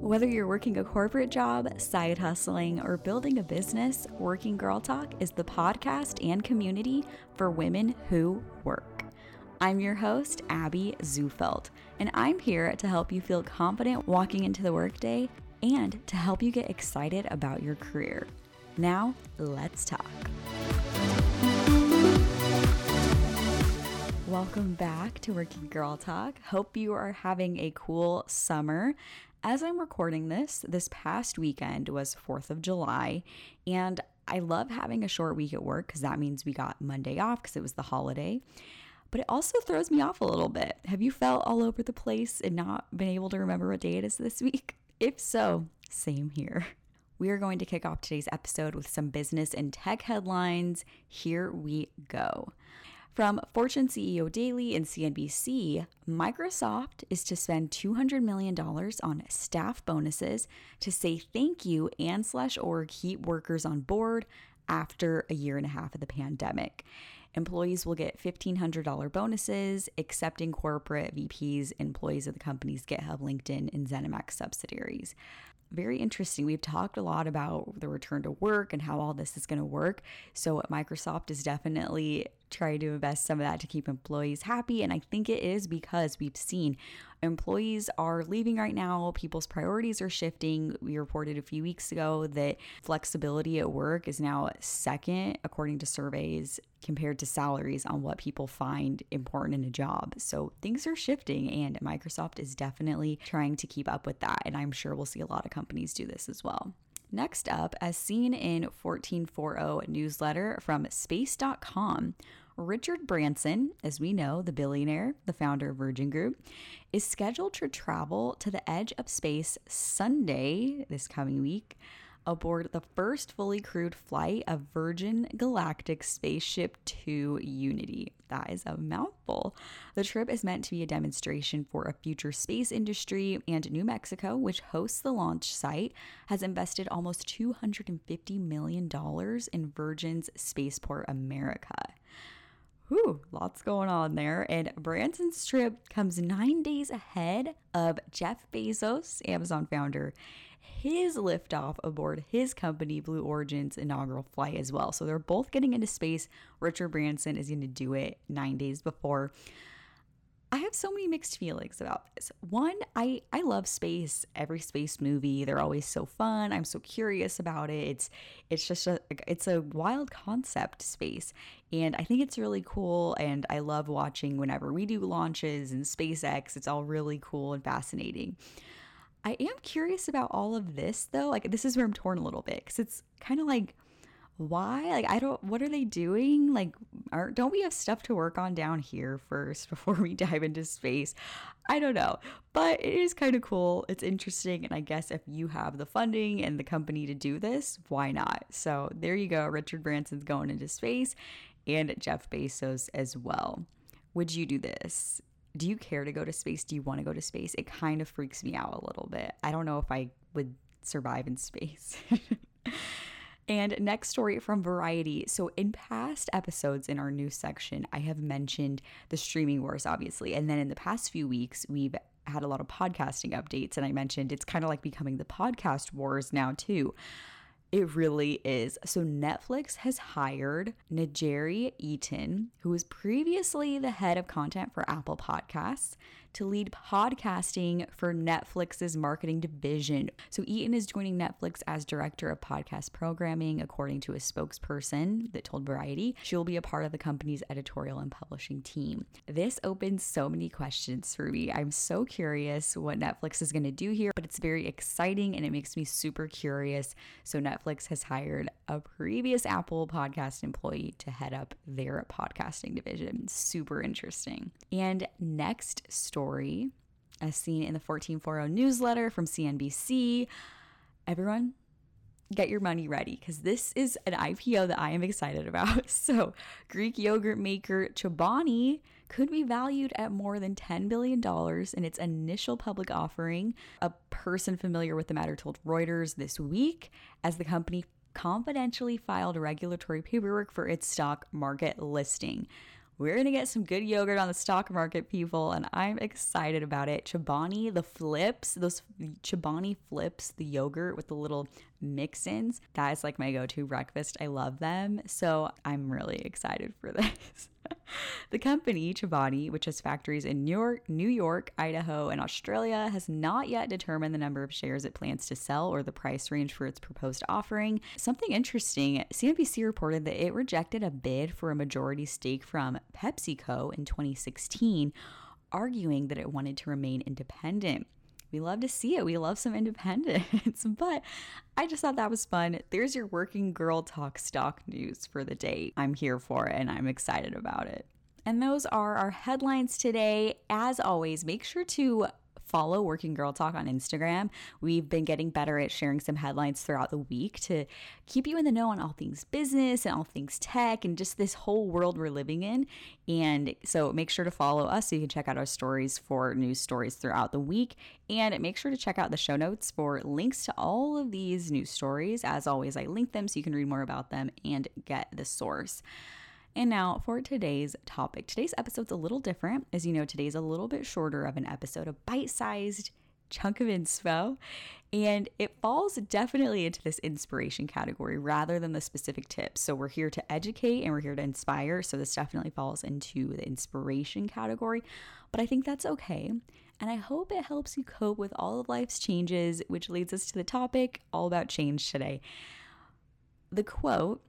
Whether you're working a corporate job, side hustling, or building a business, Working Girl Talk is the podcast and community for women who work. I'm your host, Abby Zufelt, and I'm here to help you feel confident walking into the workday and to help you get excited about your career. Now, let's talk. Welcome back to Working Girl Talk. Hope you are having a cool summer. As I'm recording this, this past weekend was 4th of July, and I love having a short week at work because that means we got Monday off because it was the holiday. But it also throws me off a little bit. Have you felt all over the place and not been able to remember what day it is this week? If so, same here. We are going to kick off today's episode with some business and tech headlines. Here we go. From Fortune CEO Daily and CNBC, Microsoft is to spend $200 million on staff bonuses to say thank you and slash or keep workers on board after a year and a half of the pandemic. Employees will get $1,500 bonuses, excepting corporate VPs, employees of the company's GitHub, LinkedIn, and ZeniMax subsidiaries very interesting. We've talked a lot about the return to work and how all this is going to work. So, Microsoft is definitely trying to invest some of that to keep employees happy. And I think it is because we've seen employees are leaving right now, people's priorities are shifting. We reported a few weeks ago that flexibility at work is now second, according to surveys, compared to salaries on what people find important in a job. So things are shifting, and Microsoft is definitely trying to keep up with that. And I'm sure we'll see a lot of companies do this as well. Next up, as seen in 1440 newsletter from space.com, Richard Branson, as we know, the billionaire, the founder of Virgin Group, is scheduled to travel to the edge of space Sunday this coming week aboard the first fully crewed flight of Virgin Galactic Spaceship 2 Unity. That is a mouthful. The trip is meant to be a demonstration for a future space industry, and New Mexico, which hosts the launch site, has invested almost $250 million in Virgin's Spaceport America. Whew, lots going on there. And Branson's trip comes nine days ahead of Jeff Bezos, Amazon founder, his liftoff aboard his company, Blue Origin's inaugural flight as well. So they're both getting into space. Richard Branson is going to do it nine days before. I have so many mixed feelings about this. One, I I love space. Every space movie, they're always so fun. I'm so curious about it. It's it's just a it's a wild concept space, and I think it's really cool. And I love watching whenever we do launches and SpaceX. It's all really cool and fascinating. I am curious about all of this though. Like this is where I'm torn a little bit because it's kind of like why? Like i don't what are they doing? Like are, don't we have stuff to work on down here first before we dive into space? I don't know. But it is kind of cool. It's interesting and i guess if you have the funding and the company to do this why not? So there you go. Richard branson's going into space and jeff bezos as well. Would you do this? Do you care to go to space? Do you want to go to space? It kind of freaks me out a little bit. I don't know if i would survive in space And next story from Variety. So, in past episodes in our news section, I have mentioned the streaming wars, obviously. And then in the past few weeks, we've had a lot of podcasting updates. And I mentioned it's kind of like becoming the podcast wars now, too. It really is. So Netflix has hired N'Jeri Eaton, who was previously the head of content for Apple Podcasts, to lead podcasting for Netflix's marketing division. So Eaton is joining Netflix as director of podcast programming, according to a spokesperson that told Variety. She will be a part of the company's editorial and publishing team. This opens so many questions for me. I'm so curious what Netflix is going to do here, but it's very exciting and it makes me super curious. So Netflix Netflix has hired a previous Apple podcast employee to head up their podcasting division. Super interesting. And next story, as seen in the 1440 newsletter from CNBC, everyone get your money ready because this is an IPO that I am excited about. So, Greek yogurt maker Chobani could be valued at more than $10 billion in its initial public offering. A person familiar with the matter told Reuters this week as the company confidentially filed regulatory paperwork for its stock market listing. We're going to get some good yogurt on the stock market, people, and I'm excited about it. Chobani, the flips, those Chobani flips, the yogurt with the little mix ins, that is like my go to breakfast. I love them. So I'm really excited for this. The company, Chobani, which has factories in New York, New York, Idaho, and Australia, has not yet determined the number of shares it plans to sell or the price range for its proposed offering. Something interesting CNBC reported that it rejected a bid for a majority stake from PepsiCo in 2016, arguing that it wanted to remain independent. We love to see it. We love some independence. but I just thought that was fun. There's your working girl talk stock news for the day. I'm here for it and I'm excited about it. And those are our headlines today. As always, make sure to follow Working Girl Talk on Instagram. We've been getting better at sharing some headlines throughout the week to keep you in the know on all things business and all things tech and just this whole world we're living in. And so make sure to follow us so you can check out our stories for news stories throughout the week. And make sure to check out the show notes for links to all of these news stories. As always, I link them so you can read more about them and get the source. And now for today's topic. Today's episode's a little different. As you know, today's a little bit shorter of an episode, a bite sized chunk of inspo. And it falls definitely into this inspiration category rather than the specific tips. So we're here to educate and we're here to inspire. So this definitely falls into the inspiration category. But I think that's okay. And I hope it helps you cope with all of life's changes, which leads us to the topic all about change today. The quote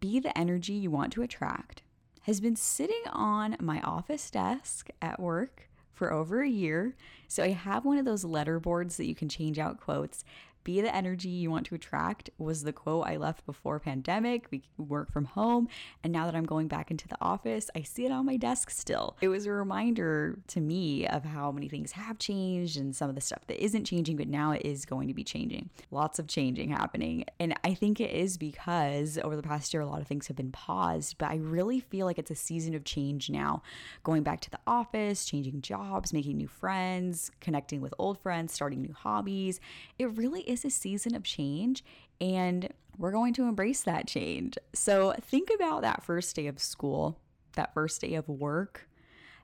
be the energy you want to attract has been sitting on my office desk at work for over a year. So I have one of those letter boards that you can change out quotes be the energy you want to attract was the quote I left before pandemic. We work from home. And now that I'm going back into the office, I see it on my desk still. It was a reminder to me of how many things have changed and some of the stuff that isn't changing, but now it is going to be changing. Lots of changing happening. And I think it is because over the past year, a lot of things have been paused, but I really feel like it's a season of change now. Going back to the office, changing jobs, making new friends, connecting with old friends, starting new hobbies. It really is a season of change and we're going to embrace that change. So think about that first day of school, that first day of work,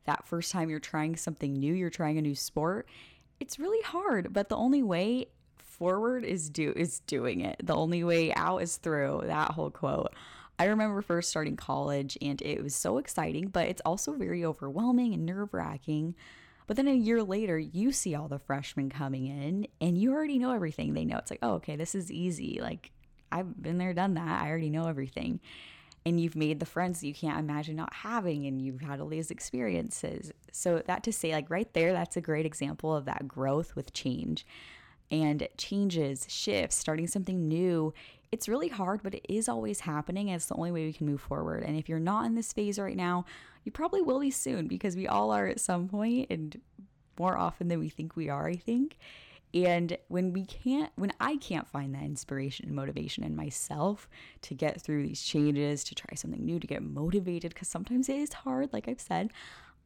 that first time you're trying something new, you're trying a new sport. It's really hard, but the only way forward is do is doing it. The only way out is through. That whole quote. I remember first starting college and it was so exciting, but it's also very overwhelming and nerve-wracking. But then a year later, you see all the freshmen coming in and you already know everything they know. It's like, oh, okay, this is easy. Like, I've been there, done that. I already know everything. And you've made the friends you can't imagine not having, and you've had all these experiences. So, that to say, like, right there, that's a great example of that growth with change and changes, shifts, starting something new. It's really hard, but it is always happening. And it's the only way we can move forward. And if you're not in this phase right now, you probably will be soon because we all are at some point and more often than we think we are, I think. And when we can't, when I can't find that inspiration and motivation in myself to get through these changes, to try something new, to get motivated, because sometimes it is hard, like I've said,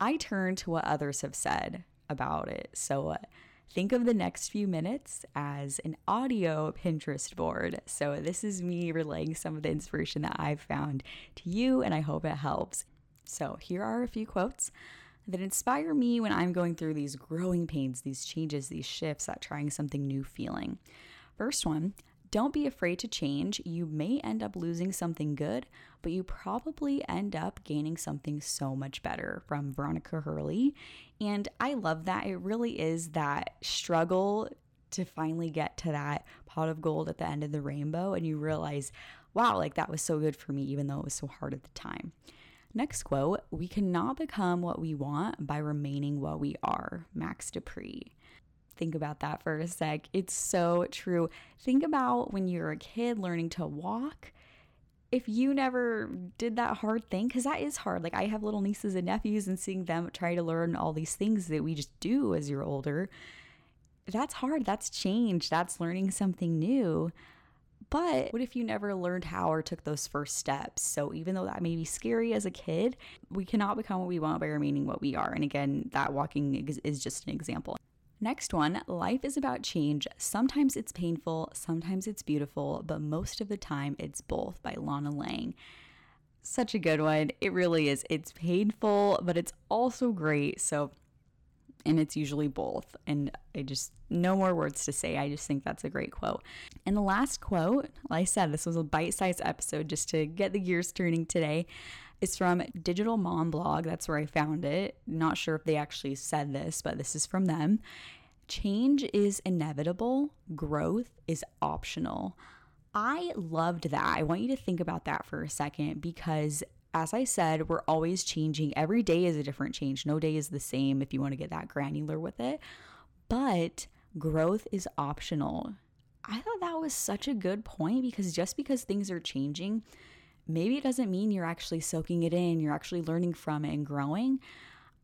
I turn to what others have said about it. So uh, think of the next few minutes as an audio Pinterest board. So this is me relaying some of the inspiration that I've found to you, and I hope it helps. So, here are a few quotes that inspire me when I'm going through these growing pains, these changes, these shifts, that trying something new feeling. First one, don't be afraid to change. You may end up losing something good, but you probably end up gaining something so much better from Veronica Hurley. And I love that. It really is that struggle to finally get to that pot of gold at the end of the rainbow. And you realize, wow, like that was so good for me, even though it was so hard at the time. Next quote We cannot become what we want by remaining what we are. Max De Pree. Think about that for a sec. It's so true. Think about when you're a kid learning to walk. If you never did that hard thing, because that is hard. Like, I have little nieces and nephews, and seeing them try to learn all these things that we just do as you're older, that's hard. That's change. That's learning something new. But what if you never learned how or took those first steps? So even though that may be scary as a kid, we cannot become what we want by remaining what we are. And again, that walking is just an example. Next one life is about change. Sometimes it's painful, sometimes it's beautiful, but most of the time it's both by Lana Lang. such a good one. It really is. It's painful, but it's also great. So, and it's usually both. And I just, no more words to say. I just think that's a great quote. And the last quote, like I said, this was a bite sized episode just to get the gears turning today. It's from Digital Mom Blog. That's where I found it. Not sure if they actually said this, but this is from them. Change is inevitable, growth is optional. I loved that. I want you to think about that for a second because as I said, we're always changing. Every day is a different change. No day is the same if you want to get that granular with it. But growth is optional. I thought that was such a good point because just because things are changing, maybe it doesn't mean you're actually soaking it in, you're actually learning from it and growing.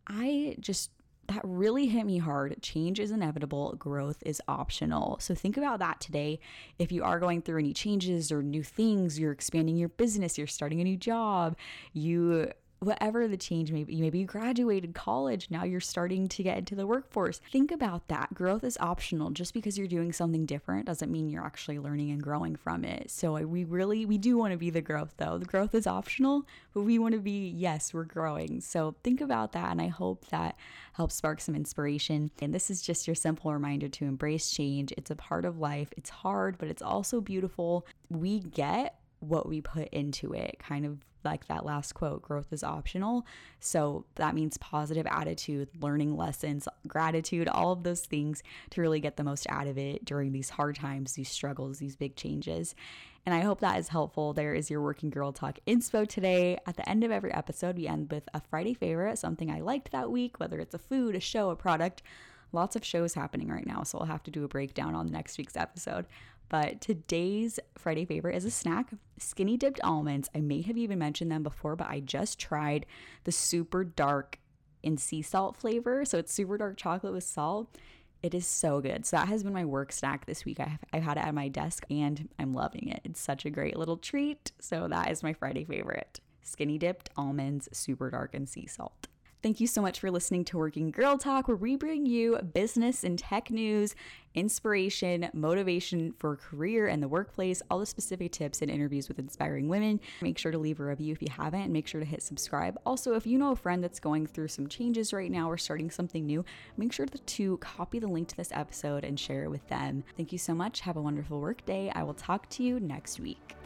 I just that really hit me hard. Change is inevitable, growth is optional. So think about that today. If you are going through any changes or new things, you're expanding your business, you're starting a new job, you whatever the change may be. Maybe you graduated college, now you're starting to get into the workforce. Think about that. Growth is optional. Just because you're doing something different doesn't mean you're actually learning and growing from it. So we really we do want to be the growth though. The growth is optional, but we want to be yes, we're growing. So think about that and I hope that helps spark some inspiration. And this is just your simple reminder to embrace change. It's a part of life. It's hard, but it's also beautiful. We get what we put into it, kind of like that last quote growth is optional. So that means positive attitude, learning lessons, gratitude, all of those things to really get the most out of it during these hard times, these struggles, these big changes. And I hope that is helpful. There is your Working Girl Talk inspo today. At the end of every episode, we end with a Friday favorite, something I liked that week, whether it's a food, a show, a product. Lots of shows happening right now, so I'll have to do a breakdown on next week's episode. But today's Friday favorite is a snack skinny dipped almonds. I may have even mentioned them before, but I just tried the super dark in sea salt flavor. So it's super dark chocolate with salt. It is so good. So that has been my work snack this week. I've, I've had it at my desk and I'm loving it. It's such a great little treat. So that is my Friday favorite skinny dipped almonds, super dark, and sea salt. Thank you so much for listening to Working Girl Talk, where we bring you business and tech news, inspiration, motivation for career and the workplace, all the specific tips and interviews with inspiring women. Make sure to leave a review if you haven't, and make sure to hit subscribe. Also, if you know a friend that's going through some changes right now or starting something new, make sure to copy the link to this episode and share it with them. Thank you so much. Have a wonderful work day. I will talk to you next week.